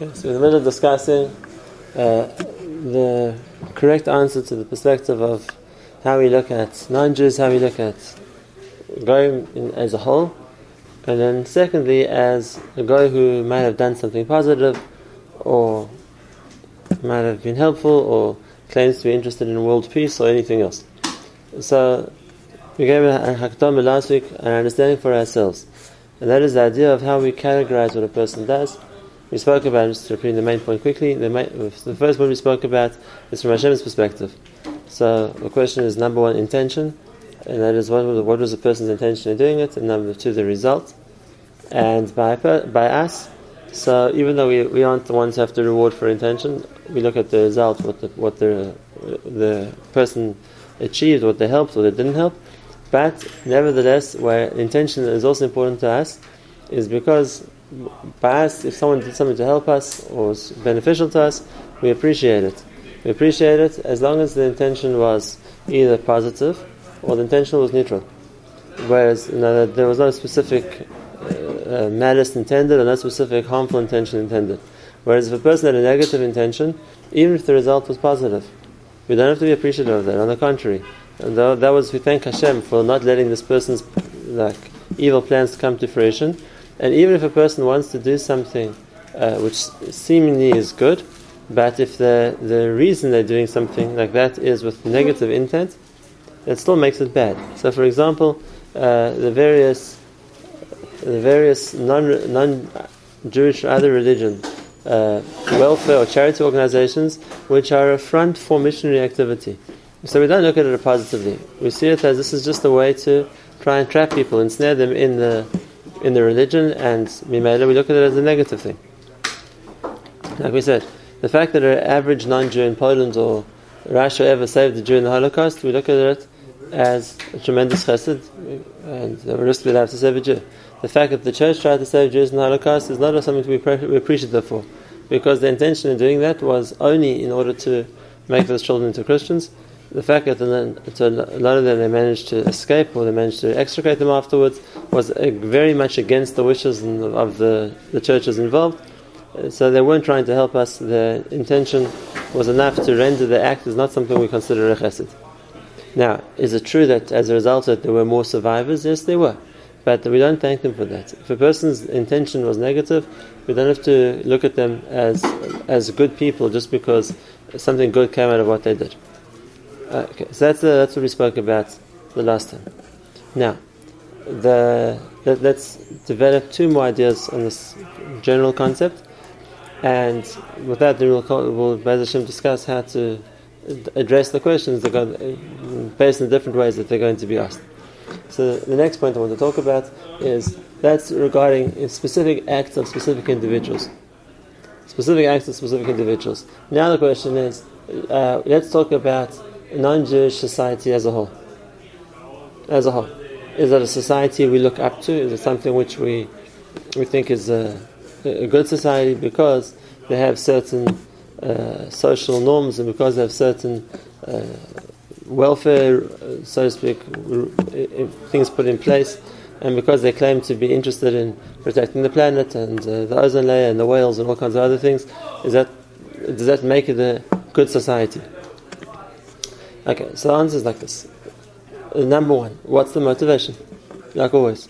Okay, so we're in the middle of discussing uh, the correct answer to the perspective of how we look at non-Jews, how we look at Goyim as a whole, and then secondly as a guy who might have done something positive or might have been helpful or claims to be interested in world peace or anything else. So we gave a hakdama last week, an understanding for ourselves, and that is the idea of how we categorize what a person does we spoke about, just repeating the main point quickly, the, main, the first one we spoke about is from Hashem's perspective. So the question is number one, intention, and that is what was, what was the person's intention in doing it, and number two, the result. And by, by us, so even though we, we aren't the ones who have to reward for intention, we look at the result, what the, what the, the person achieved, what they helped, what they didn't help. But nevertheless, where intention is also important to us, is because by if someone did something to help us or was beneficial to us, we appreciate it. We appreciate it as long as the intention was either positive or the intention was neutral. Whereas you know, there was no specific uh, uh, malice intended or no specific harmful intention intended. Whereas if a person had a negative intention, even if the result was positive, we don't have to be appreciative of that. On the contrary, and that was we thank Hashem for not letting this person's like evil plans come to fruition and even if a person wants to do something uh, which seemingly is good, but if the, the reason they're doing something like that is with negative intent, it still makes it bad. So, for example, uh, the various the various non non Jewish other religion uh, welfare or charity organizations which are a front for missionary activity. So we don't look at it positively. We see it as this is just a way to try and trap people, ensnare them in the in the religion, and Mimela, we look at it as a negative thing. Like we said, the fact that an average non Jew in Poland or Russia ever saved the Jew in the Holocaust, we look at it as a tremendous chesed, and a risk we have to save a Jew. The fact that the church tried to save Jews in the Holocaust is not something to be appreciative for, because the intention in doing that was only in order to make those children into Christians, the fact that a lot of them they managed to escape or they managed to extricate them afterwards was very much against the wishes of the, the churches involved. Uh, so they weren't trying to help us. Their intention was enough to render the act as not something we consider a chesed. Now, is it true that as a result that there were more survivors? Yes, there were. But we don't thank them for that. If a person's intention was negative, we don't have to look at them as, as good people just because something good came out of what they did. Okay, so that's, uh, that's what we spoke about the last time. Now, the, let, us develop two more ideas on this general concept, and with that, we'll, we'll Hashem, discuss how to address the questions that go, based on different ways that they're going to be asked. So the next point I want to talk about is that's regarding specific acts of specific individuals. Specific acts of specific individuals. Now the question is, uh, let's talk about non-Jewish society as a whole? As a whole, is it a society we look up to? Is it something which we we think is a, a good society because they have certain uh, social norms and because they have certain uh, welfare, uh, so to speak, things put in place, and because they claim to be interested in protecting the planet and uh, the ozone layer and the whales and all kinds of other things, is that does that make it a good society? Okay, so the answer is like this. Number one, what's the motivation? Like always.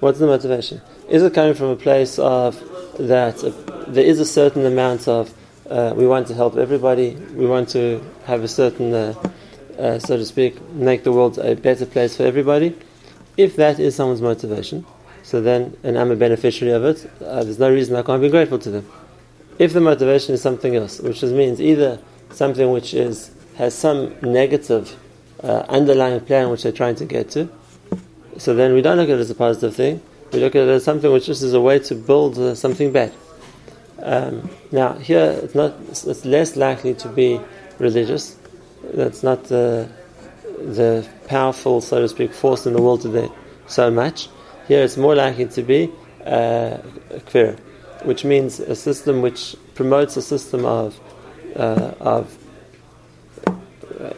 What's the motivation? Is it coming from a place of that uh, there is a certain amount of uh, we want to help everybody, we want to have a certain, uh, uh so to speak, make the world a better place for everybody? If that is someone's motivation, so then, and I'm a beneficiary of it, uh, there's no reason I can't be grateful to them. If the motivation is something else, which just means either something which is has some negative uh, underlying plan which they're trying to get to. So then we don't look at it as a positive thing. We look at it as something which just is a way to build uh, something bad. Um, now here it's not. It's less likely to be religious. That's not the the powerful, so to speak, force in the world today so much. Here it's more likely to be uh, kfira, which means a system which promotes a system of uh, of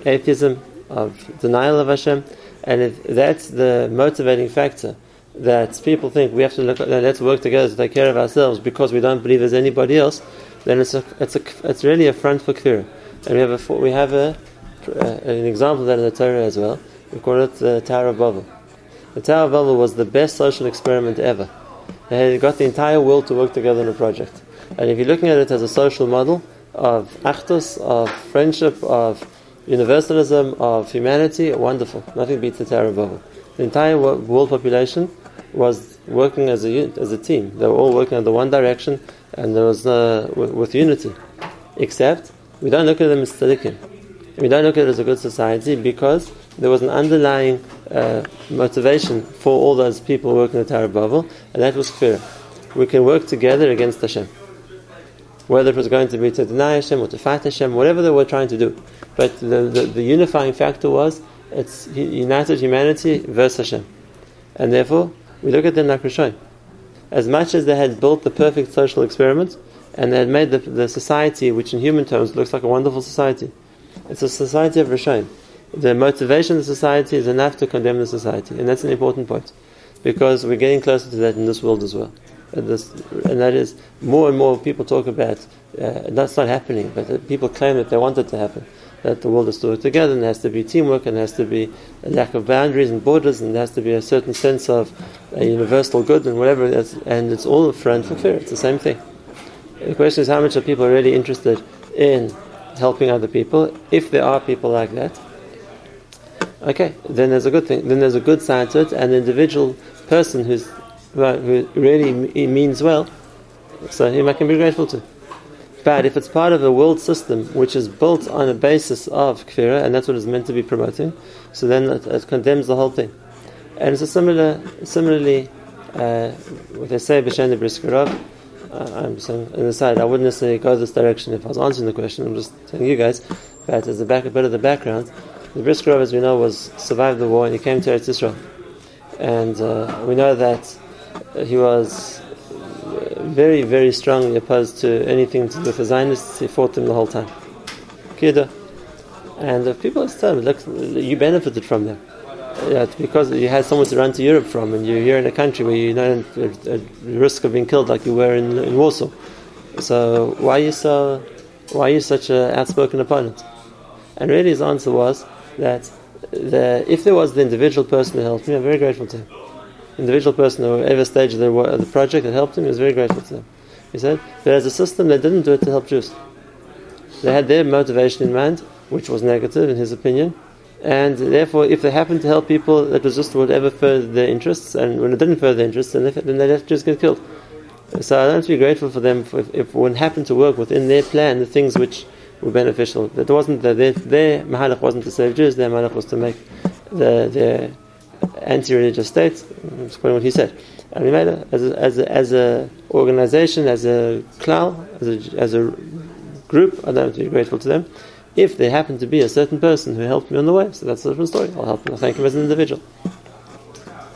atheism, of denial of Hashem, and if that's the motivating factor that people think we have to look, let's work together to take care of ourselves because we don't believe there's anybody else, then it's a, it's a, it's really a front for kfir. And we have a, we have a, an example of that in the Torah as well. We call it the Tower of Babel. The Tower of Babel was the best social experiment ever. They got the entire world to work together on a project. And if you're looking at it as a social model of achdus, of friendship, of universalism, of humanity, wonderful. Nothing beats the Tower of The entire world population was working as a as a team. They were all working in the one direction, and there was with, with, unity. Except we don't look at them as tzaddikim. We don't look at it as a good society because there was an underlying uh, motivation for all those people working Tower of Babel, and that was fear. We can work together against Hashem. Whether it was going to be to deny Hashem or to fight Hashem, whatever they were trying to do. But the, the, the unifying factor was it's united humanity versus Hashem. And therefore, we look at them like Rishon. As much as they had built the perfect social experiment, and they had made the, the society, which in human terms looks like a wonderful society, it's a society of Rishon the motivation of the society is enough to condemn the society, and that's an important point because we're getting closer to that in this world as well. And, this, and that is more and more people talk about uh, that's not happening, but people claim that they want it to happen. That the world is still together, and there has to be teamwork, and there has to be a lack of boundaries and borders, and there has to be a certain sense of a universal good and whatever. It is, and it's all friend for fear. It's the same thing. The question is how much are people really interested in helping other people? If there are people like that, okay, then there's a good thing. Then there's a good side to it, and the individual person who's who really means well, so him I can be grateful to. But if it's part of a world system which is built on a basis of kfira, and that's what it's meant to be promoting, so then it, it condemns the whole thing. And it's a similar, similarly, uh, what they say b'shem the Brisker Rav. Uh, I'm saying on the side, I wouldn't necessarily go this direction if I was answering the question. I'm just telling you guys. But as a, back, a bit of the background, the Brisker Rav, as we know, was survived the war and he came to Eretz Israel. And uh, we know that he was very, very strongly opposed to anything to do with the Zionists. He fought them the whole time. Kida. And uh, people tell him, look, you benefited from them. Yeah, because you had someone to run to Europe from, and you're here in a country where you know at risk of being killed, like you were in, in Warsaw. So why are you so? Why are you such an outspoken opponent? And really, his answer was, that the, if there was the individual person who helped me, I'm very grateful to him. Individual person or whatever stage of the, of the project that helped him, he was very grateful to them. He said, but as a system, they didn't do it to help Jews. They had their motivation in mind, which was negative in his opinion, and therefore, if they happened to help people, that was just whatever furthered their interests, and when it didn't further their interests, then they, then they just get killed. So I don't be grateful for them if, if one happened to work within their plan the things which were beneficial. That wasn't the, their, their mahalach wasn't to save Jews. Their mahalach was to make the their anti-religious state. I'm what he said. And we made it as a, as a, as a organization, as a klal, as a, as a group. I don't have to be grateful to them. If there happened to be a certain person who helped me on the way, so that's a different story. I'll help him. I'll thank him as an individual.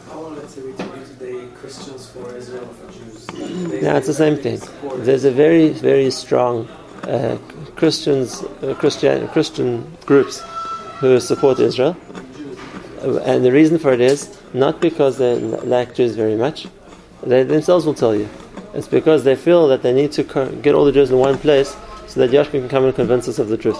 How are we talking today, Christians for Israel or for Jews? Now it's the same thing. There's a very, very strong uh, Christians, uh, Christian, Christian groups who support Israel. And the reason for it is not because they like Jews very much, they themselves will tell you. It's because they feel that they need to get all the Jews in one place so that Yashka can come and convince us of the truth.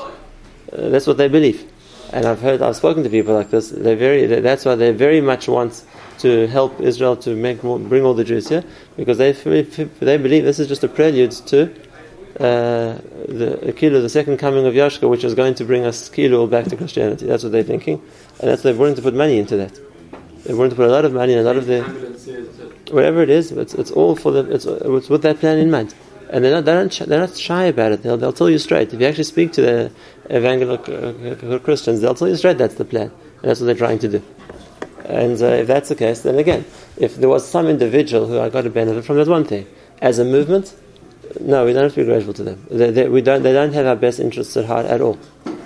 Uh, that's what they believe. And I've heard, I've spoken to people like this. They very, they, that's why they very much want to help Israel to make bring all the Jews here because they they believe this is just a prelude to uh, the kilo, the second coming of Yashka, which is going to bring us kilo back to Christianity. That's what they're thinking, and that's why they're willing to put money into that. They're willing to put a lot of money and a lot of the whatever it is. It's, it's all for the it's, it's with that plan in mind, and they're not they're not, they're not shy about it. They'll they'll tell you straight. If you actually speak to the evangelical uh, Christians, they'll tell you straight that's the plan, and that's what they're trying to do. And uh, if that's the case, then again, if there was some individual who I got a benefit from, that's one thing. As a movement, no, we don't have to be grateful to them. They, they, we don't, they don't have our best interests at heart at all.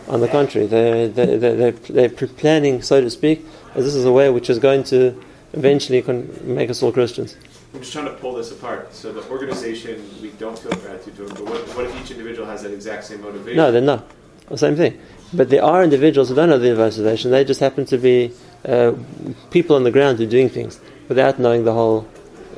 On the contrary, they, they, they, they're planning, so to speak, as this is a way which is going to eventually make us all Christians. I'm just trying to pull this apart. So the organization, we don't feel gratitude to them, but what, what if each individual has that exact same motivation? No, they're not. The same thing. But there are individuals who don't have the motivation. They just happen to be uh, people on the ground who are doing things. without knowing the whole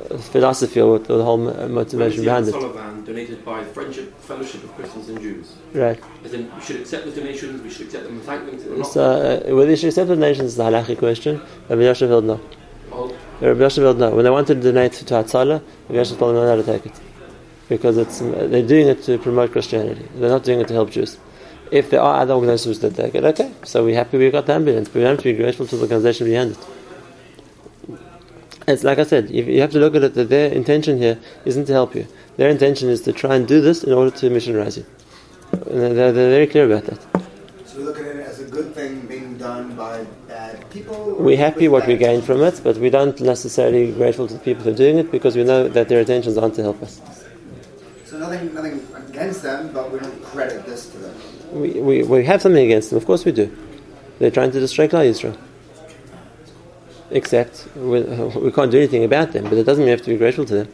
uh, philosophy or the whole motivation behind it. Sullivan donated by Friendship Fellowship of Christians and Jews. Right. As in, we should accept the donations, we should accept them and thank them. To, so, uh, whether you should accept donations is a halachic question. Rabbi Yosef held no. Oh. Rabbi Yosef held no. When they wanted to donate to Hatzalah, Rabbi Yosef told them not to take it. Because it's, they're doing it to promote Christianity. They're not doing it to help Jews. If there are other organizations that take it, okay. So we're happy we got the ambulance, but we have to be grateful to the organization behind it. It's like I said, you have to look at it that their intention here isn't to help you. Their intention is to try and do this in order to missionize you. They're, they're very clear about that. So we look at it as a good thing being done by bad people? We're happy what we gain from it, but we don't necessarily grateful to the people who are doing it because we know that their intentions aren't to help us. So nothing, nothing against them, but we don't credit this to them. We, we, we have something against them, of course we do. They're trying to destroy Klal Yisrael except we, we, can't do anything about them, but it doesn't mean we have to be grateful to them.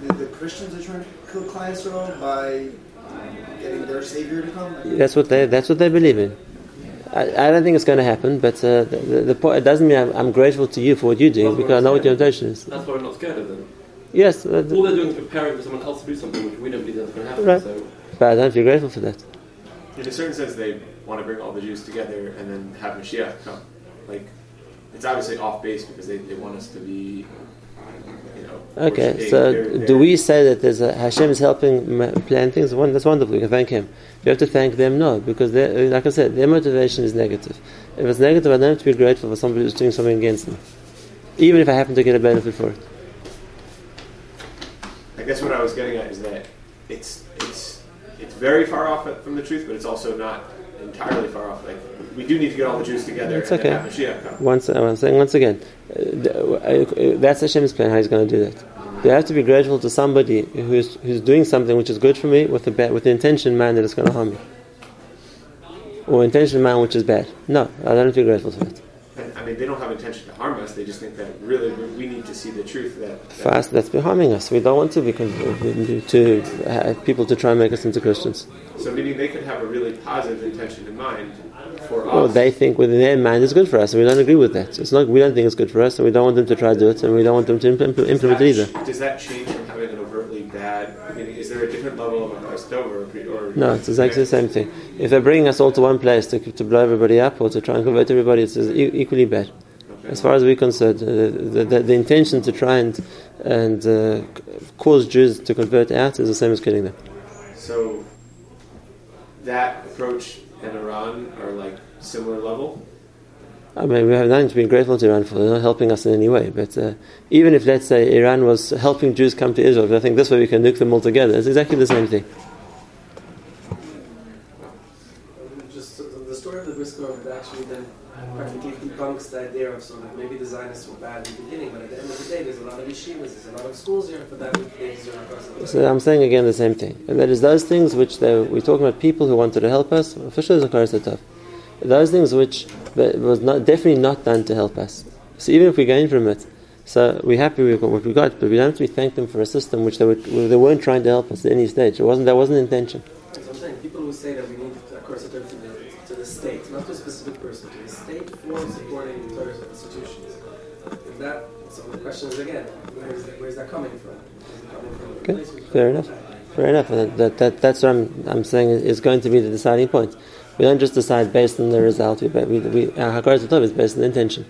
The, the Christians are trying to kill Klal by getting their savior to come. That's what they. That's what they believe in. I, I don't think it's going to happen, but uh, the, the, the, point, it doesn't mean I'm, I'm, grateful to you for what you're doing because I know what your intention is. That's why we're not scared of them. Yes. Uh, All they're doing is preparing for someone else to do something which we don't believe that's going to happen. Right. So. But I don't feel grateful for that. In a certain sense, they want to bring all the Jews together and then have Mashiach come. Like, it's obviously off base because they, they want us to be, you know. Okay, so do we say that there's a, Hashem is helping plan things? That's wonderful. You can thank Him. You have to thank them, no, because like I said, their motivation is negative. If it's negative, I don't have to be grateful for somebody who's doing something against me, even if I happen to get a benefit for it. I guess what I was getting at is that it's it's it's very far off from the truth, but it's also not entirely far off. Like we do need to get all the Jews together it's okay. have Once, I'm saying once again, uh, that's Hashem's plan. How He's going to do that. You have to be grateful to somebody who's who's doing something which is good for me with the with the intention, man, that it's going to harm me, or intention, man, which is bad. No, I don't feel grateful for it. I mean, they don't have intention to harm us. They just think that really we need to see the truth that, that fast that's been harming us. We don't want to because to have people to try and make us into Christians. So meaning they could have a really positive intention in mind for us. Well, they think within their mind is good for us, and we don't agree with that. It's not. We don't think it's good for us, and we don't want them to try to do it, and we don't want them to implement, that, it either. Does that change from having an overtly bad? I mean, is there a different level of a Christ over? Or, no, it's exactly the same thing. If they're bringing us all to one place to, to blow everybody up or to try and convert everybody, it's equally bad. Okay. As far as we're concerned, uh, the, the, the, intention to try and and uh, cause Jews to convert out is the same as killing them. So that approach and Iran are like similar level? I mean, we have nothing to be grateful to Iran for. They're not helping us in any way. But uh, even if, let's say, Iran was helping Jews come to Israel, I think this way we can nuke them all together. It's exactly the same thing. Just the story of the Brisker actually then practically debunks the idea of sort of maybe the Zionists were bad in the beginning, but at the end of the day, there's a lot of yeshivas, there's a lot of schools here for that. So I'm saying again the same thing. And that is those things which we're talking about people who wanted to help us, for sure there's a Those things which was not, definitely not done to help us. So even if we gain from it, so we're happy with what we got, but we don't have to thank them for a system which they, were, they weren't trying to help us at any stage. It wasn't, that wasn't the intention. So I'm saying people who say that we need, of course, to the, to the state, not to a specific person, to the state for supporting Torah institutions. Is that, so the question is again, where is, that, where is that coming from? Coming from okay, fair enough. Fair enough. That, that, that, that's what I'm, I'm saying is going to be the deciding point. We don't just decide based on the result. We, we, we, our Hakaras Tov is based on the intention.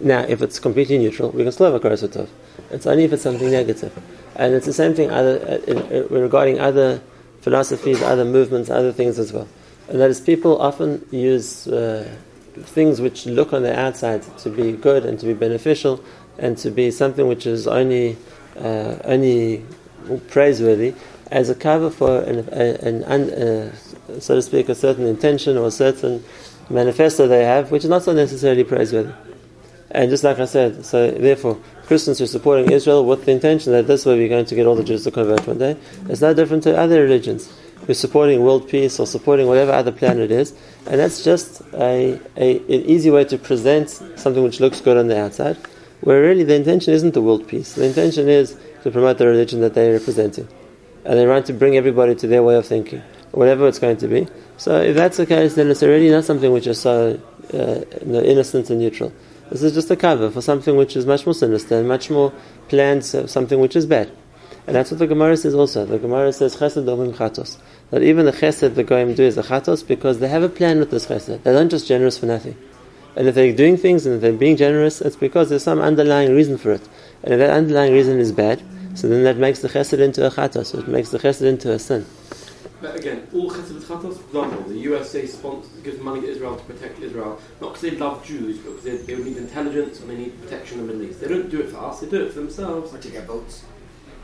Now, if it's completely neutral, we can still have Hakaras Tov. It's only if it's something negative. And it's the same thing other, uh, uh, regarding other philosophies, other movements, other things as well. And that is, people often use uh, things which look on the outside to be good and to be beneficial and to be something which is only uh, only praiseworthy as a cover for an, an, an uh, so to speak, a certain intention or a certain manifesto they have, which is not so necessarily praiseworthy. And just like I said, so therefore, Christians who are supporting Israel with the intention that this way we're going to get all the Jews to convert one day. It's no different to other religions who are supporting world peace or supporting whatever other plan it is. And that's just a, a, an easy way to present something which looks good on the outside, where really the intention isn't the world peace. The intention is to promote the religion that they're representing. And they want to bring everybody to their way of thinking, whatever it's going to be. So if that's the case, then it's already not something which is so uh, innocent and neutral. This is just a cover for something which is much more sinister and much more planned, so something which is bad. And that's what the Gemara says also. The Gemara says chesed l'umim chatos. That even the chesed the goyim do is a chatos because they have a plan with this chesed. They're not just generous for nothing. And if they're doing things and if they're being generous, it's because there's some underlying reason for it. And if that underlying reason is bad, so then that makes the chesed into a chatos. So it makes the chesed into a sin. But again, all chesed chatos, for example, the USA sponsors, gives money to Israel to protect Israel, not because they love Jews, but because they, they need intelligence and they need protection in the Middle East. They don't do it for us, they do it for themselves. Or to get votes.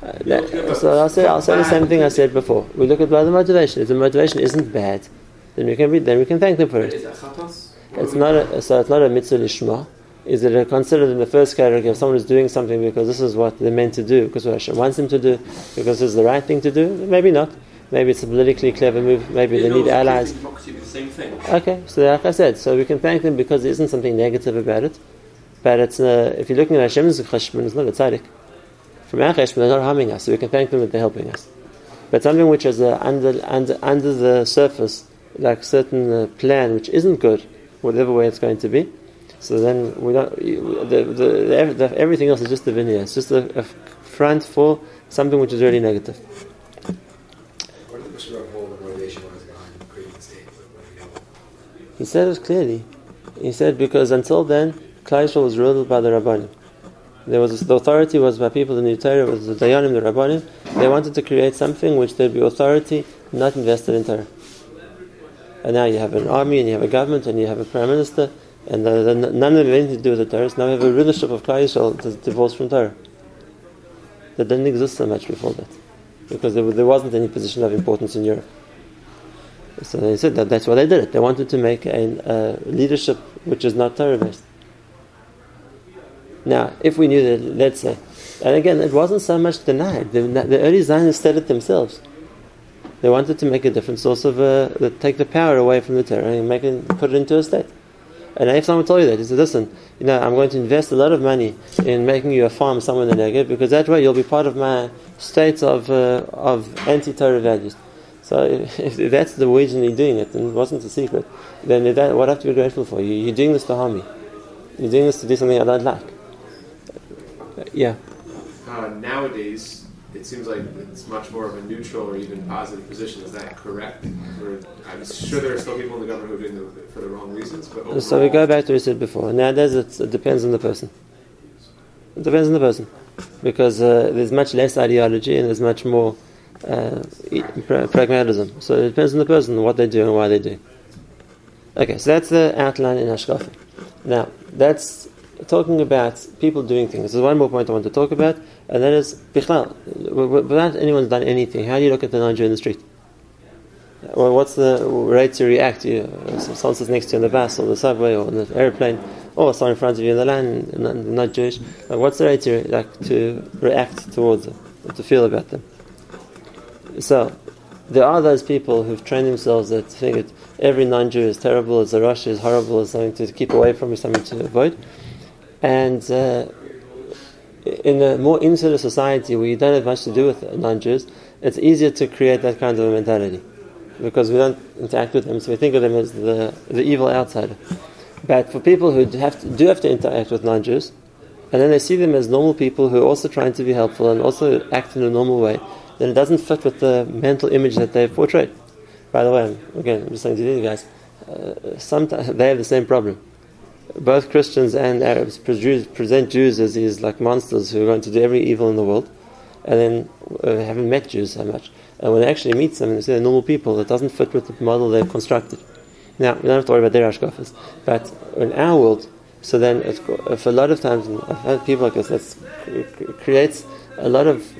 Uh, that- so I'll say, I'll say the same thing I said before. We look at the motivation. If the motivation isn't bad, then we can be, then we can thank them for it. Is that chatos? It's not a, so it's not a mitzvah lishma. Is it considered in the first category of someone who's doing something because this is what they're meant to do, because what Hashem wants them to do, because it's the right thing to do? Maybe not. Maybe it's a politically clever move. Maybe they need allies. Democracy the same thing. Okay, so like I said, so we can thank them because there isn't something negative about it. But it's uh, if you're looking at Hashem's cheshbon, it's not a tzaddik. From our cheshbon, they're not harming us, so we can thank them that they're helping us. But something which is uh, under, under, under the surface, like certain uh, plan which isn't good, whatever way it's going to be, so then we don't. The, the, the, the, everything else is just a veneer. It's just a, a front for something which is really negative. What did the Brisker Rav hold the motivation was behind creating the state? What do you know? He said it clearly. He said because until then, Klal Yisrael was ruled by the Rabbanim. There was the authority was by people in the Torah, was the Dayanim, the Rabbanim. They wanted to create something which there'd be authority not invested in Torah. And now you have an army, and you have a government, and you have a prime minister, and the, the, none of them anything to do with the Torah. Now we have a rulership of Klal Yisrael that's divorced from Torah. That didn't exist so much before that, because there, there wasn't any position of importance in Europe. So they said that that's why they did it. They wanted to make a, a leadership which is not Torah based. Now, if we knew that, let's say, and again, it wasn't so much denied. The, the early Zionists said it themselves. They wanted to make a different source of, uh, take the power away from the Torah and make it, put it into a state. And if someone told you that, he said, listen, you know, I'm going to invest a lot of money in making you a farm somewhere in the Negev because that way you'll be part of my state of, uh, of anti-Torah values. So if, if that's the reason you're doing it, and it wasn't a secret, then that, what I have to be grateful for? You, you're doing this to harm me. You're doing this to do something I don't like. Yeah. Uh, nowadays, it seems like it's much more of a neutral or even positive position. Is that correct? Or, I'm sure there are still people in the government who are doing it for the wrong reasons, but overall, So we go back to what we said before. Nowadays, it's, it depends on the person. It depends on the person, because uh, there's much less ideology and there's much more uh, pragmatism. So it depends on the person, what they do and why they do. Okay, so that's the outline in Hashkafa. Now, that's talking about people doing things. There's one more point I want to talk about, and that is Bichlal. Without anyone's done anything, how do you look at the non-Jew in the street? Well, what's the rate to react? You, uh, someone sits next to you on the bus or the subway or the airplane, or someone in front of you in the line, not, not Jewish. Like, what's the rate to like to react towards them, to feel about them? So, there are those people who've trained themselves that think that every non-Jew is terrible, as a rasha is horrible, is something to keep away from, is something to avoid, and. Uh, in a more insular society where you don't have much to do with non-Jews, it's easier to create that kind of a mentality because we don't interact with them, so we think of them as the, the evil outsider. But for people who have to, do have to interact with non-Jews, and then they see them as normal people who are also trying to be helpful and also act in a normal way, then it doesn't fit with the mental image that they've portrayed. By the way, again, I'm just saying to you guys, uh, sometimes they have the same problem. Both Christians and Arabs present Jews as these like monsters who are going to do every evil in the world, and then uh, haven't met Jews so much. And when they actually meet them they see they're normal people, it doesn't fit with the model they've constructed. Now, we don't have to worry about their ashkafas, but in our world, so then it's, if a lot of times, I've had people like this, that creates a lot of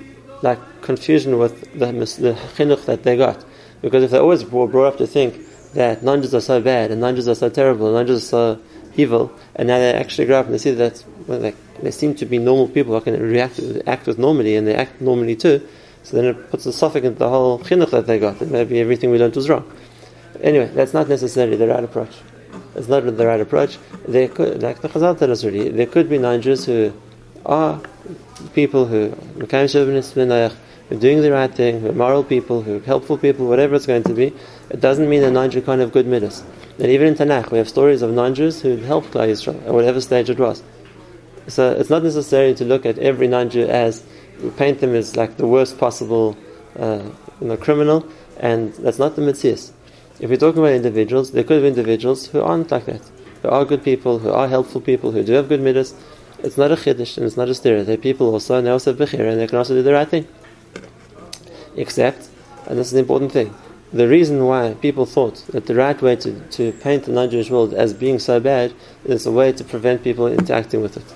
like confusion with the, the chinuch that they got. Because if they're always brought up to think that non-Jews are so bad and non-Jews are so terrible and non-Jews are so evil, and now they actually grow up and they see that well, they, they seem to be normal people who can react, act with normally, and they act normally too. So then it puts a safek into the whole chinuch that they got, that maybe everything we learned was wrong. Anyway, that's not necessarily the right approach. It's not the right approach. There could, like the Chazal tell us already, there could be non-Jews who are people who are doing the right thing, who are moral people, who are helpful people, whatever it's going to be, it doesn't mean that non-Jew can't have good midas. And even in Tanakh, we have stories of non-Jews who helped Klal Yisrael at whatever stage it was. So it's not necessary to look at every non-Jew as paint them as like the worst possible, uh, you know, criminal, and that's not the mitzvah. If we're talking about individuals, there could be individuals who aren't like that, who are good people, who are helpful people, who do have good midas. It's not a chiddush and it's not a stereotype. They're people also, also have bechira, and they can also do the right thing. Except, and this is the important thing, the reason why people thought that the right way to, to paint the non-Jewish world as being so bad is a way to prevent people interacting with it.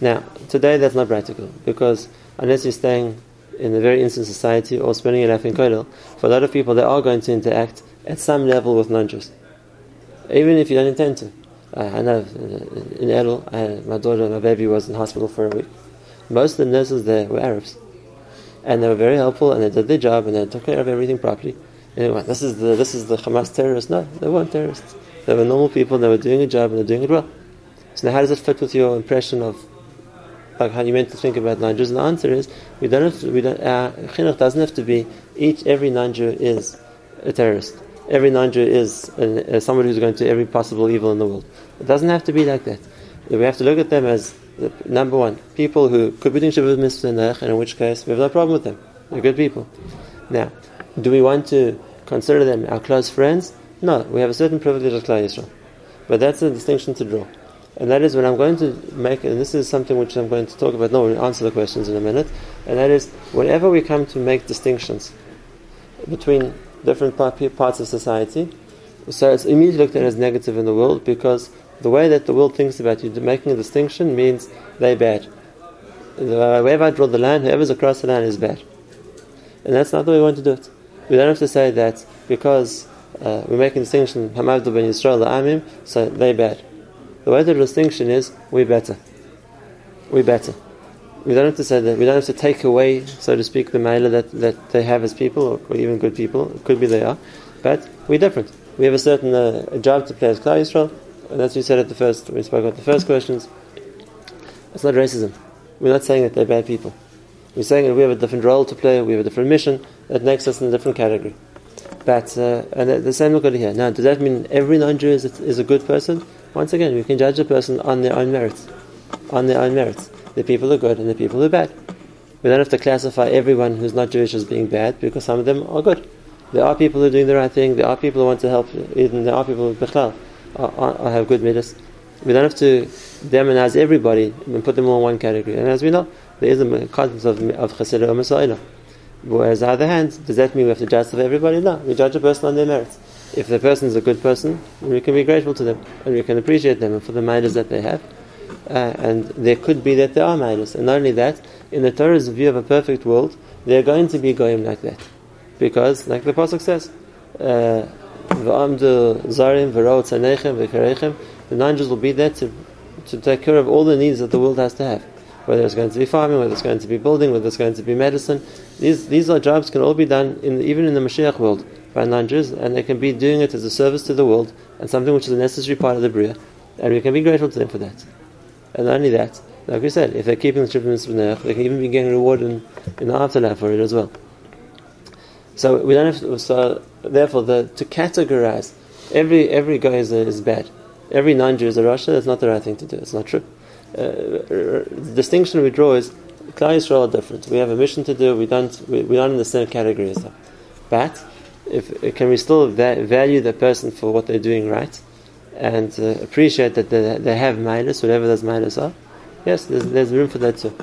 Now, today that's not practical because unless you're staying in a very instant society or spending your life in Kollel, for a lot of people they are going to interact at some level with non-Jews, even if you don't intend to. Uh, I know in Edel, my daughter, my baby was in hospital for a week. Most of the nurses there were Arabs, and they were very helpful, and they did their job, and they took care of everything properly. Anyway, this is the this is the Hamas terrorists. No, they weren't terrorists. They were normal people. They were doing a job, and they're doing it well. So now, how does it fit with your impression of like how you meant to think about non-Jews? And the answer is we don't have to, we don't, uh, chinuch doesn't have to be each every non-Jew is a terrorist. Every non-Jew is uh, somebody who's going to every possible evil in the world. It doesn't have to be like that. We have to look at them as the, number one people who could be doing Sheva Mitzvos and in which case we have no problem with them. They're good people. Now, do we want to consider them our close friends? No, we have a certain privilege as Klal Yisrael. But that's a distinction to draw. And that is when I'm going to make, and this is something which I'm going to talk about, no, we'll answer the questions in a minute, and that is whenever we come to make distinctions between different parts of society, so it's immediately looked at as negative in the world because the way that the world thinks about you, making a distinction means they're bad. Wherever I draw the line, whoever's across the line is bad. And that's not the way we want to do it. We don't have to say that because uh, we're making a distinction, ben Yisrael, Amim, so they're bad. The way the distinction is, we're better. We're better. We don't have to say that. We don't have to take away, so to speak, the mailer that, that they have as people, or, or even good people. It could be they are. But we're different. We have a certain uh, job to play as Klal Yisrael, and as we said at the first, we spoke about the first questions. It's not racism. We're not saying that they're bad people. We're saying that we have a different role to play, we have a different mission that makes us in a different category. But, uh, and the, same look at here. Now, does that mean every non Jew is, is a good person? Once again, we can judge a person on their own merits. On their own merits. The people who are good and the people who are bad. We don't have to classify everyone who's not Jewish as being bad because some of them are good. There are people who are doing the right thing, there are people who want to help, even there are people who are, are, are, have good midas. We don't have to demonize everybody and put them all in one category. And as we know, there is a concept of, of chesed or Whereas on the other hand, does that mean we have to justify everybody? No, we judge a person on their merits if the person is a good person, we can be grateful to them and we can appreciate them for the midas that they have. Uh, and there could be that there are midas. And not only that, in the Torah's view of a perfect world, they're going to be goyim like that. Because, like the Pasuk says, uh, the non-Jews will be there to, to take care of all the needs that the world has to have. Whether it's going to be farming, whether it's going to be building, whether it's going to be medicine. These, these are jobs can all be done in, even in the Mashiach world by non-Jews, and they can be doing it as a service to the world and something which is a necessary part of the Bria, and we can be grateful to them for that. And not only that, like we said, if they're keeping the Sheva Mitzvos they can even be getting rewarded in, in the afterlife for it as well. So we don't have to, so therefore the, to categorize every every guy is, is bad. Every non-Jew is a rasha. That's not the right thing to do. It's not true. Uh, the distinction we draw is Klal Yisrael are different. We have a mission to do. We don't we, we're not in the same category as them. But if, can we still va- value the person for what they're doing right and uh, appreciate that they, they have midas, whatever those midas are? Yes, there's, there's room for that too.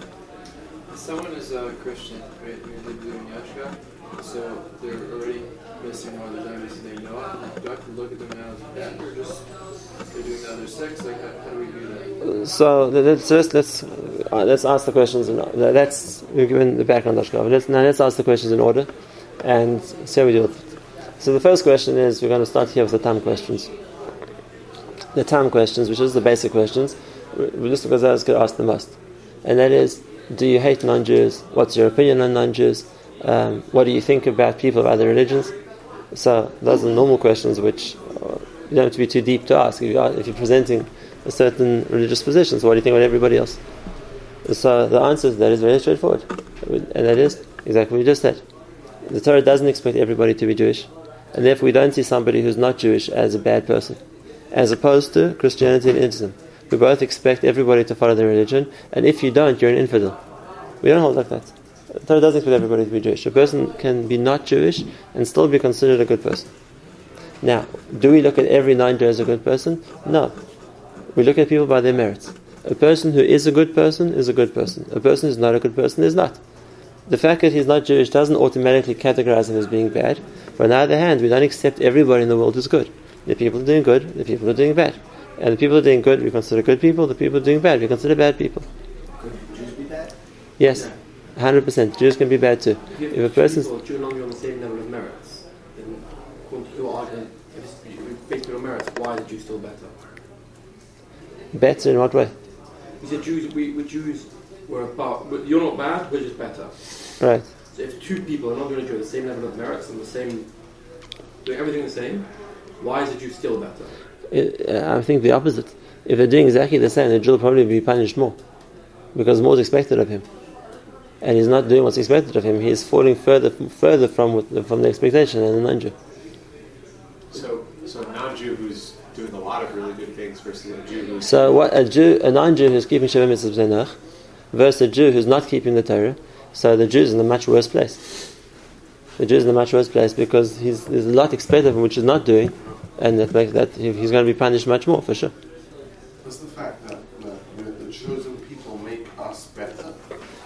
Someone is a Christian, right? They're doing Yashka, so they're already missing one of the diamonds they know. Do I have to look at them as bad, or just they're doing the other sex? Like, how, how do we do that? So let's just let's uh, let's ask the questions. In, that's we've given the background. Let's now let's ask the questions in order, and see how we do it. So the first question is we're going to start here with the Tam questions. The Tam questions, which is the basic questions, because I was ask the most. And that is, do you hate non-Jews? What's your opinion on non-Jews? Um, what do you think about people of other religions? So those are normal questions which uh, you don't have to be too deep to ask. If, you are, if you're presenting a certain religious position, so what do you think about everybody else? So the answer to that is very straightforward. And that is, Exactly what we just said. The Torah doesn't expect everybody to be Jewish, and therefore we don't see somebody who's not Jewish as a bad person, as opposed to Christianity and Islam. We both expect everybody to follow their religion, and if you don't, you're an infidel. We don't hold like that. The Torah doesn't expect everybody to be Jewish. A person can be not Jewish and still be considered a good person. Now, do we look at every non-Jew as a good person? No. We look at people by their merits. A person who is a good person is a good person. A person who's not a good person is not. The fact that he's not Jewish doesn't automatically categorize him as being bad. But on the other hand, we don't accept everybody in the world as good. The people are doing good, the people are doing bad. And the people are doing good, we consider good people. The people are doing bad, we consider bad people. Could Jews be bad? Yes, 100%. Jews can be bad too. If If a have person's two people, Jew non-Jew on the same level of merits, then according to your argument, if it's based on merits, why is the Jew still better? better in what way? You said Jews, we, we Jews were about, but you're not bad, we're just better. Right. So if two people are not going to do the same level of merits and the same, doing everything the same, why is the Jew still better? It, uh, I think the opposite. If they're doing exactly the same, the Jew will probably be punished more. Because more is expected of him. And he's not doing what's expected of him. He's falling further further from from the expectation than the non-Jew. So, so a non-Jew who's doing a lot of really good things versus a Jew who's So what a Jew, a non-Jew who's keeping Sheva Mitzvos B'Zenoch versus a Jew who's not keeping the Torah, so the Jew's in a much worse place. The Jew's in a much worse place because he's, there's a lot expected of him which he's not doing, and that makes that he's going to be punished much more for sure. Does the fact that the, the, the chosen people make us better?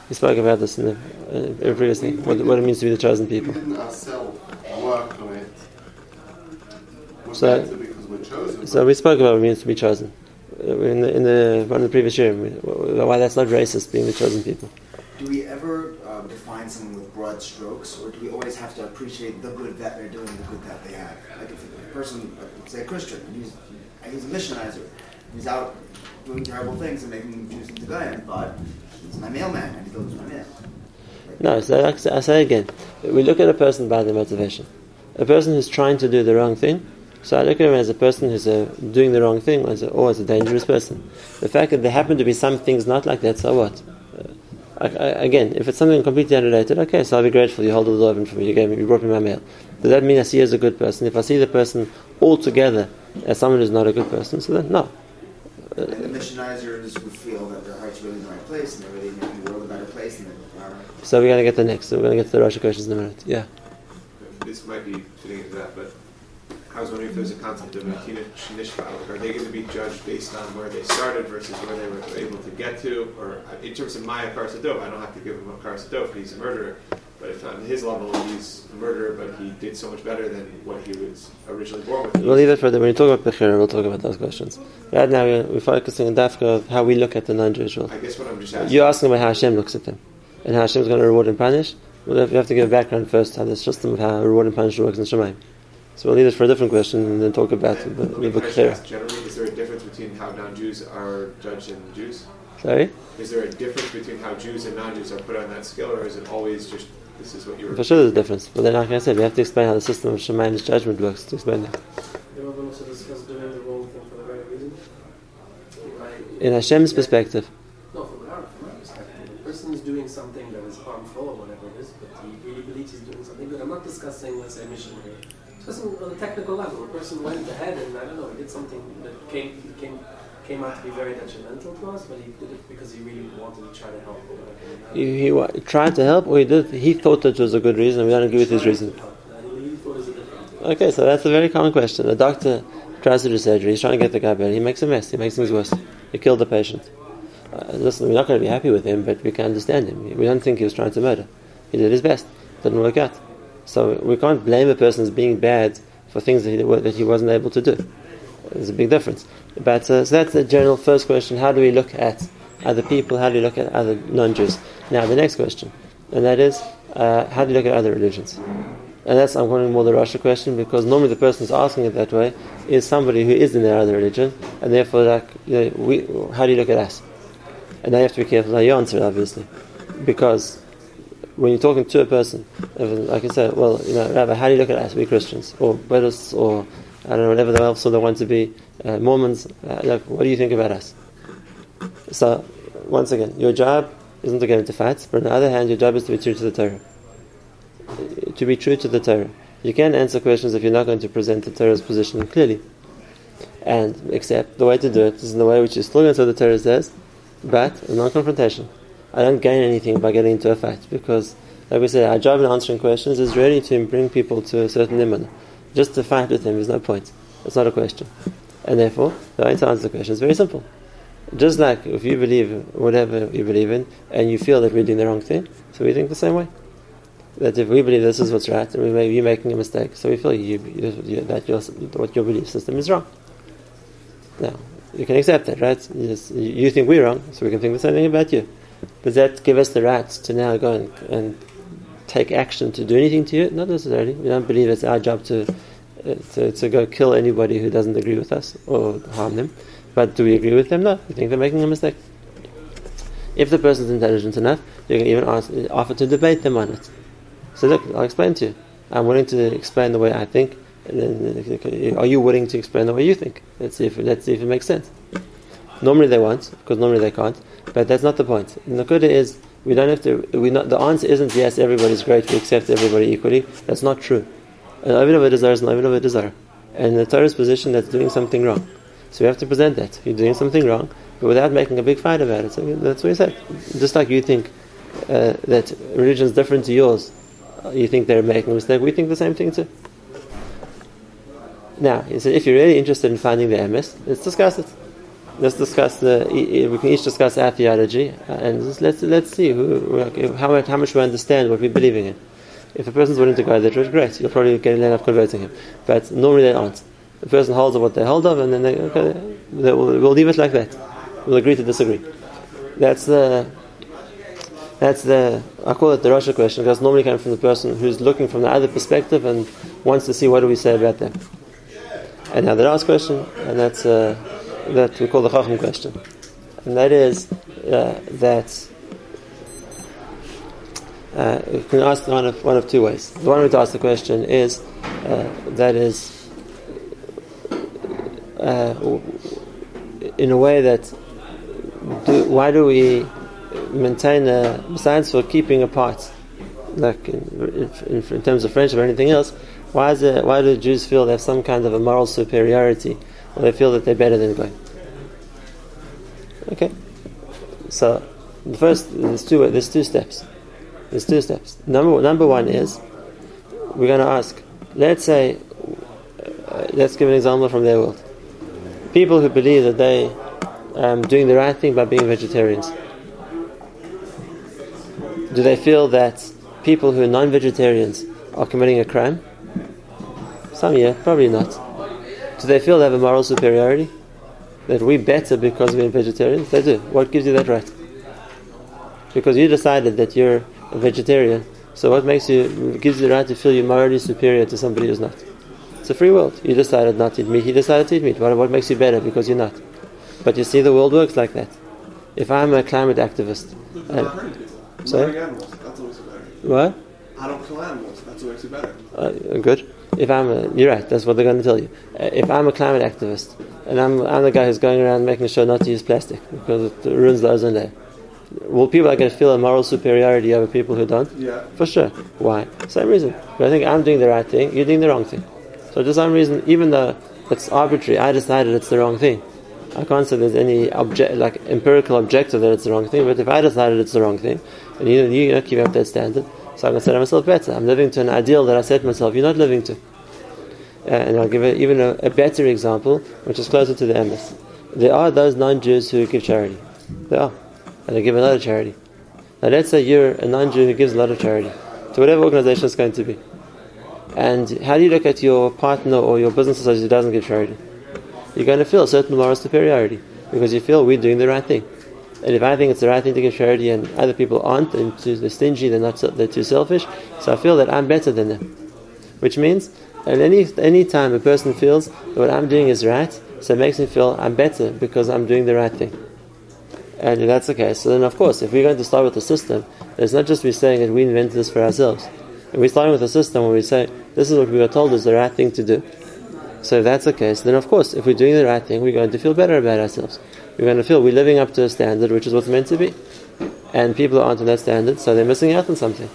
We spoke about this in the uh, previous thing. What, what it means to be the chosen We people. didn't ourselves work on it. We're So- better because we're chosen. So we spoke about what it means to be chosen Uh, in the, in the one of the previous year. Why that's not racist, being the chosen people. Do we ever uh, define someone with broad strokes, or do we always have to appreciate the good that they're doing, the good that they have? Like if a person, say a Christian, and he's, he's a missionizer, he's out doing terrible things and making Jews into Goyim, but he's my mailman and he delivers my mail. No, so like I say- again, we look at a person by their motivation. A person who's trying to do the wrong thing, so I look at him as a person who's uh, doing the wrong thing, as a, or as a dangerous person. The fact that there happen to be some things not like that, so what? I, I, again, if it's something completely unrelated, okay, so I'll be grateful. You hold the door open for me. You gave me, you brought me my mail. Does that mean I see you as a good person? If I see the person altogether as someone who's not a good person, so then no. And the missionizers would feel that their heart's really in the right place and they're really making the world a better place and they're. So we're going to get the next. So we're going to get to the Rasha questions in a minute. Yeah. this might be fitting into that, but I was wondering if there's a concept of. Like, are they going to be judged based on where they started versus where they were able to get to? Or uh, in terms of my Karsadov, I don't have to give him a Karsadov, because he's a murderer. But if on his level he's a murderer, but he did so much better than what he was originally born with. We'll leave it for the, when we talk about Bechira, we'll talk about those questions. Right now, we're, focusing on Dafka of how we look at the non-Jewish world. I guess what I'm just asking. You're asking about how Hashem looks at them, and how Hashem's going to reward and punish. Well, you have to give a background first, how the system of how reward and punishment works in Shemaim. So we'll leave it for a different question, and then talk about the, And the, let the kind of Bechira. generally, is there a difference between how non-Jews are judged and Jews? Sorry? Is there a difference between how Jews and non-Jews are put on that scale, or is it always just this is what you were? For sure there's a difference, but then like I said, we have to explain how the system of Shemaim's judgment works to explain that. They will also discuss doing the wrong thing for the right reason. Like, In Hashem's perspective, No, from our, from our perspective, the person is doing something that is harmful or whatever it is, but he really believes he's doing something good. I'm not discussing, let's say, mission here. On a technical level. A person went ahead and, I don't know, he did something that came, came, came out to be very detrimental to us, but he did it because he really wanted to try to help he, he tried to help, or he did. He thought that was a good reason, we don't agree with his reason. to help. And he thought it was a different thing. Okay, so that's a very common question. A doctor tries to do surgery. He's trying to get the guy better. He makes a mess. He makes things worse. He killed the patient. Uh, listen, we're not going to be happy with him, but we can understand him. We don't think he was trying to murder. He did his best. Didn't work out. So we can't blame a person as being bad for things that he, that he wasn't able to do. There's a big difference. But uh, so that's the general first question. How do we look at other people? How do we look at other non-Jews? Now the next question, and that is, uh, how do you look at other religions? And that's, I'm calling more the Rasha question because normally the person who's asking it that way is somebody who is in their other religion, and therefore, like, you know, we, how do you look at us? And now you have to be careful how you answer it, obviously, because when you're talking to a person, I said, well, you know, Rabbi, how do you look at us? We Christians, or Buddhists, or I don't know, whatever else they want to be, uh, Mormons. Uh, what do you think about us? So, once again, your job isn't to get into fights, but on the other hand, your job is to be true to the Torah. to be true to the Torah. You can't answer questions if you're not going to present the Torah's position clearly. And except the way to do it is in the way which is still going to the Torah says, but non-confrontation. I don't gain anything by getting into a fight because, like we said, our job in answering questions is really to bring people to a certain iman. Just to fight with them is no point. It's not a question. And therefore, the way to answer the question is very simple. Just like if you believe whatever you believe in and you feel that we're doing the wrong thing, so we think the same way. That if we believe this is what's right and we may be making a mistake, so we feel you, you, that your, what your belief system is wrong. Now, you can accept that, right? You, just, you think we're wrong, so we can think the same thing about you. Does that give us the right to now go and, and take action to do anything to you? Not necessarily. We don't believe it's our job to, uh, to, to go kill anybody who doesn't agree with us or harm them. But do we agree with them? No. We think they're making a mistake. If the person's intelligent enough, you can even ask, offer to debate them on it. So look, I'll explain to you. I'm willing to explain the way I think. Then, are you willing to explain the way you think? Let's see if let's see if it makes sense. Normally they won't, because normally they can't. But that's not the point. The Nakuda is we don't have to. We not, the answer isn't yes, everybody's great. We accept everybody equally. That's not true. An oved avodah zarah is an oved avodah zarah, and the Torah's position that's doing something wrong. So we have to present that you're doing something wrong, but without making a big fight about it. So that's what he said. Just like you think uh, that religion is different to yours, you think they're making a mistake. We think the same thing too. Now, he said, if you're really interested in finding the emes, let's discuss it. Let's discuss the. We can each discuss our theology, uh, and let's let's see who, how much how much we understand what we're believing in. If a person's willing to go route, great. You'll probably get end up converting him. But normally they aren't. The person holds of what they hold of, and then they, okay, they will, we'll leave it like that. We'll agree to disagree. That's the that's the I call it the rasha question because normally comes from the person who's looking from the other perspective and wants to see what do we say about them. And now the last question, and that's uh, that we call the Chacham question, and that is uh, that uh, we can ask one of one of two ways. The one way to ask the question is uh, that is uh, in a way that do, why do we maintain a besides for keeping apart like in, in, in, terms of friendship or anything else why is it why do Jews feel they have some kind of a moral superiority they feel that they're better than God okay so the first there's two there's two steps there's two steps number number one is we're going to ask let's say uh, let's give an example from their world people who believe that they are um, doing the right thing by being vegetarians. Do they feel that people who are non-vegetarians are committing a crime? Some, yeah, probably not. Do they feel they have a moral superiority? That we're better because we're vegetarians? They do. What gives you that right? Because you decided that you're a vegetarian, so what makes you gives you the right to feel you're morally superior to somebody who's not? It's a free world. You decided not to eat meat, he decided to eat meat. What, what makes you better because you're not? But you see, the world works like that. If I'm a climate activist. Sorry? What makes it better. I don't kill animals, that's what makes it better. Uh, good. If I'm a, you're right, that's what they're going to tell you. Uh, if I'm a climate activist, and I'm, I'm the guy who's going around making sure not to use plastic because it ruins the ozone layer, well, people are going to feel a moral superiority over people who don't? Yeah. For sure. Why? Same reason. But I think I'm doing the right thing, you're doing the wrong thing. So for some reason, even though it's arbitrary, I decided it's the wrong thing. I can't say there's any object, like empirical objective that it's the wrong thing. But if I decided it's the wrong thing, and you you know, keep up that standard, so I'm going to set myself better. I'm living to an ideal that I set myself. You're not living to. Uh, and I'll give even a, a, better example, which is closer to the emes. There are those non-Jews who give charity. There are, and they give a lot of charity. Now let's say you're a non-Jew who gives a lot of charity to whatever organization it's going to be. And how do you look at your partner or your business associate who doesn't give charity? You're going to feel a certain moral superiority because you feel we're doing the right thing. And if I think it's the right thing to give charity and other people aren't, and they're stingy, they're not, they're too selfish, so I feel that I'm better than them. Which means, at any any time a person feels that what I'm doing is right, so it makes me feel I'm better because I'm doing the right thing. And if that's the case, so then of course, if we're going to start with the system, it's not just we saying that we invented this for ourselves. And we're starting with a system where we say, this is what we were told is the right thing to do. So if that's the case, then of course, if we're doing the right thing, we're going to feel better about ourselves. We're going to feel we're living up to a standard which is what's meant to be. And people aren't on that standard, so they're missing out on something.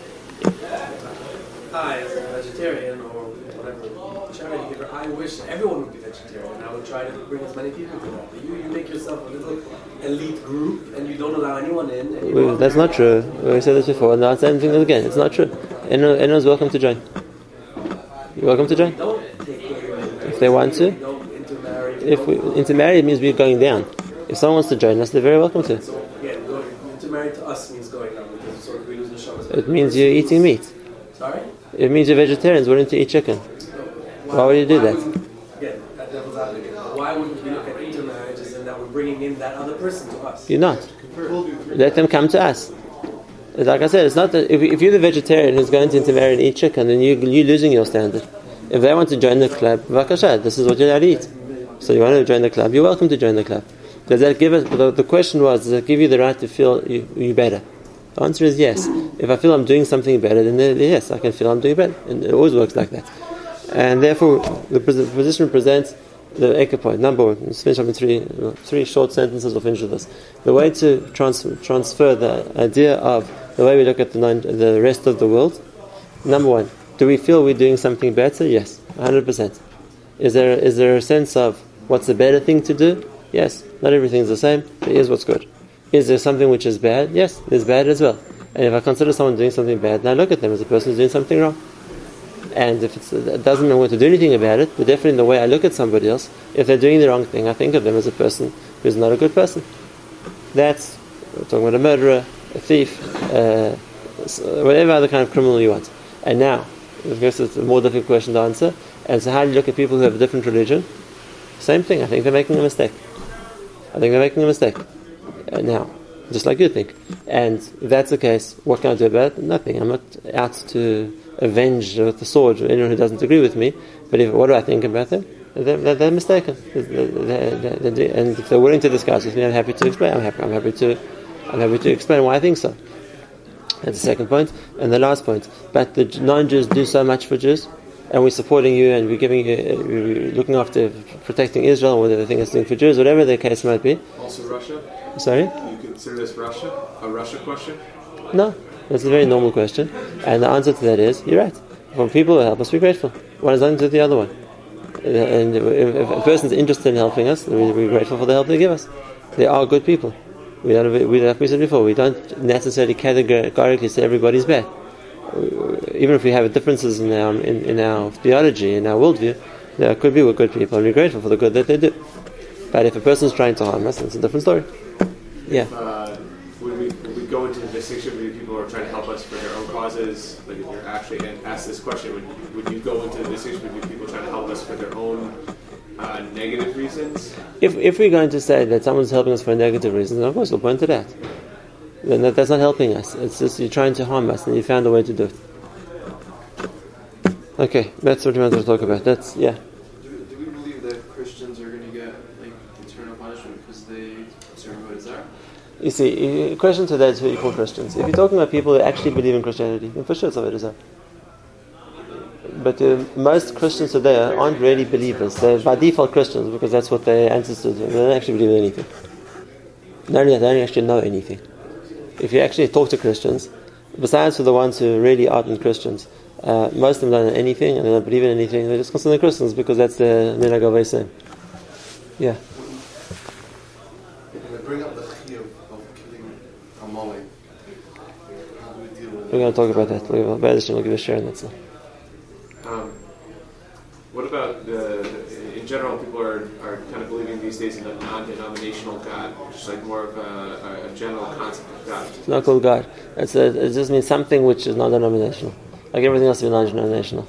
I, as a vegetarian or whatever charity giver, I wish everyone would be vegetarian. and I would try to bring as many people to that. But you, you make yourself a little elite group and you don't allow anyone in. That's not true. We said this before, and now it's the same thing again. It's not true. Anyone- Anyone's welcome to join. You're welcome to join. Don't take women If they want to. If we intermarry, it means we're going down. If someone wants to join us, they're very welcome to. So again, going, intermarry to us means going down because sort of we lose the Shabbos. It means you're eating meat. Sorry? It means you're vegetarians willing to eat chicken. Why would you do that? wouldn't- Again, that devil's advocate. Why wouldn't we look at intermarriages and that we're bringing in that other person to us? You're not. Let them come to us. Like I said, it's not that if, if you're the vegetarian who's going to intermarry and eat chicken, then you, you're losing your standard. If they want to join the club, vakasha, this is what you're allowed to eat. So you want to join the club, you're welcome to join the club. Does that give us, the, question was, does that give you the right to feel you, you better? The answer is yes. If I feel I'm doing something better, then yes, I can feel I'm doing better. And it always works like that. And therefore, the position presents the Eka point. Number one, let's finish up in three, three short sentences, we'll finish with this. The way to trans- transfer the idea of the way we look at the, the rest of the world, number one, do we feel we're doing something better? Yes, 100%. Is there, is there a sense of what's the better thing to do? Yes, not everything's the same, but here's what's good. Is there something which is bad? Yes, there's bad as well. And if I consider someone doing something bad, then I look at them as a person who's doing something wrong. And if it doesn't mean I want to do anything about it, but definitely in the way I look at somebody else, if they're doing the wrong thing, I think of them as a person who's not a good person. That's, we're talking about a murderer, a thief, uh, whatever other kind of criminal you want. And now, I guess it's a more difficult question to answer. And so, how do you look at people who have a different religion? Same thing. I think they're making a mistake. I think they're making a mistake. Uh, now, just like you think. And if that's the case, what can I do about it? Nothing. I'm not out to avenge with the sword anyone who doesn't agree with me. But if, what do I think about them? They're, they're, they're mistaken. They're, and if they're willing to discuss with me, I'm happy to explain. I'm happy. I'm happy to. I'm happy to explain why I think so. That's the second point. And the last point. But the non-Jews do so much for Jews, and we're supporting you, and we're giving you, we're looking after protecting Israel, whatever the thing is doing for Jews, whatever the case might be. Also, rasha. Sorry. You consider this rasha a rasha question? No, it's a very normal question, and the answer to that is you're right. When people help us, we're grateful. One is nothing to the other one, and if, if a person's interested in helping us, we're grateful for the help they give us. They are good people. We don't. We like we said before. We don't necessarily categorically say everybody's bad. Even if we have differences in our in, in our theology, in our worldview, there could be we're good people, and we're grateful for the good that they do. But if a person's trying to harm us, it's a different story. Yeah. Uh, would we, go into the distinction between people who are trying to help us for their own causes? Like if you're actually and ask this question, would, would you go into the distinction between people trying to help us for their own uh, negative reasons? If, if we're going to say that someone's helping us for negative reasons, then of course we'll point to that. Then that, that's not helping us. It's just you're trying to harm us, and you found a way to do it. Okay, that's what we wanted to talk about. That's yeah. Do, do we believe that Christians are going to get like eternal punishment because they serve what is there? You see, question to that is what you call Christians. If you're talking about people who actually believe in Christianity, then for sure it's Avodah. But uh, most Christians today aren't really believers. They're by default Christians because that's what their ancestors do. They don't actually believe in anything. Not only that, they don't actually know anything. If you actually talk to Christians, besides for the ones who really aren't Christians, uh, most of them don't know anything and they don't believe in anything. They're just consider Christians because that's the minhag of Islam. Yeah. When bring up the chiyuv of killing Amalek, how do we deal with We're going to talk about that. We'll, give a shiur on that. Um, what about the, in general, people are, are kind of believing these days in a non-denominational God, just like more of a, a, a general concept of God. It's not called God. It's a, it just means something which is non-denominational. Like everything else is non-denominational.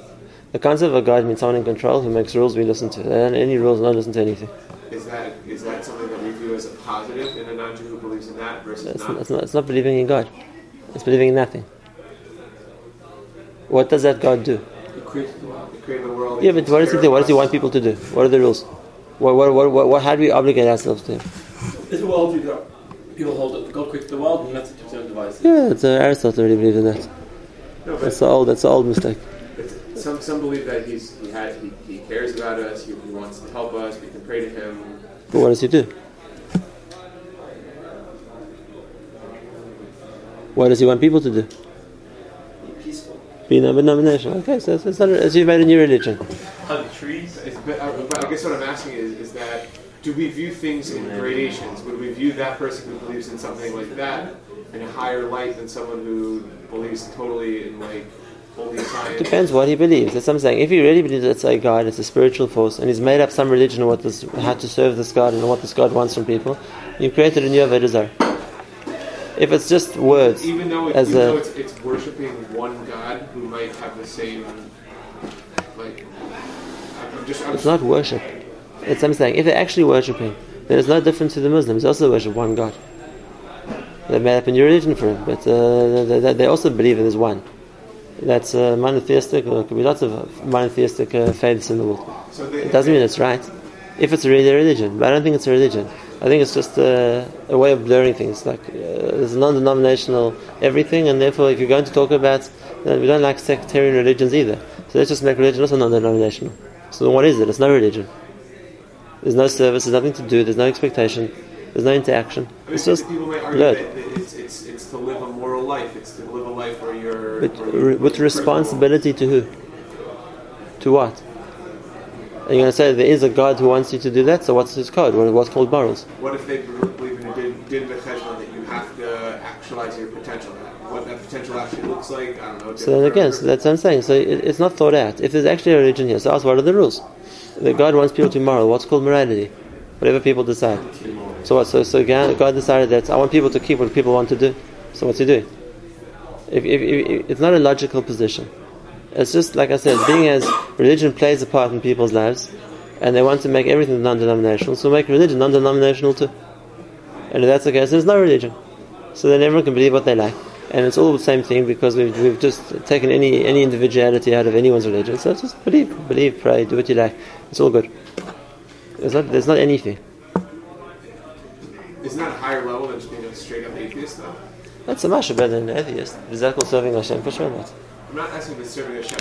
The concept of a God means someone in control who makes rules we listen to. And any rules, not listen to anything. Is that is that something that we view as a positive in a non-Jew who believes in that versus It's, not? it's, not, it's not believing in God. It's believing in nothing. What does that God do? He created the world. He created the world. Yeah, but what does he do? What does he want people to do? What are the rules? What, what, what, what, what, how do we obligate ourselves to him? This world you got people hold it. God created the world and that's its own devices. Yeah, it's, uh, Aristotle really believed in that. No, but That's the old, that's the old mistake. some some believe that he's he has he, he cares about us. He, he wants to help us. We can pray to him. But what does he do? What does he want people to do? Be peaceful. be non-denominational. Okay, so it's, it's not, as you've made a new religion. The trees? Uh, I guess what I'm asking is, is that do we view things in gradations? Would we view that person who believes in something like that in a higher light than someone who believes totally in like holy science? Depends what he believes. That's what I'm saying. If he really believes it's a God, it's a spiritual force, and he's made up some religion of what this, how to serve this God and what this God wants from people, you've created a new Avodah Zarah. If it's just words, Even though, it, as even a- though it's, it's worshiping one God who might have the same, like, I'm just, I'm it's not worship. It's I'm saying if they're actually worshipping, then it's no different to the Muslims. They also worship one God. They made up a new religion for him, but uh, they, they- also believe there's one. That's uh, monotheistic, or there could be lots of monotheistic uh, faiths in the world. So they, It doesn't mean it's right. If it's really a religion, but I don't think it's a religion. I think it's just a, a way of blurring things. Like uh, there's non-denominational everything, and therefore, if you're going to talk about, uh, we don't like sectarian religions either. So let's just make religion also non-denominational. So what is it? It's no religion. There's no service. There's nothing to do. There's no expectation. There's no interaction. I mean, It's just people might argue blood. that, it's, it's, it's to live a moral life. It's to live a life where you're With, where with responsibility to who? To what? Are you going to say there is a God who wants you to do that? So what's his code? What- What's called morals? What if they believe in a din, din that you have to actualize your potential? What that potential actually looks like, I don't know. So then again, so that's what I'm saying. So it, it's not thought out. If there's actually a religion here, so ask what are the rules? That God wants people to be moral. What's called morality? Whatever people decide. So what? So so God decided that I want people to keep what people want to do. So what's He doing? If, if, if, it's not a logical position. It's just like I said, being as religion plays a part in people's lives, and they want to make everything non-denominational, so make religion non-denominational too. And if that's the case, there's no religion. So then everyone can believe what they like. And it's all the same thing because we've, we've just taken any, any individuality out of anyone's religion. So just believe, believe, pray, do what you like. It's all good. There's not, there's not anything. Isn't that a higher level than just being a straight up atheist, though? That's a much better than an atheist. Is that called serving Hashem? For sure not. I'm not asking if it's serving Hashem.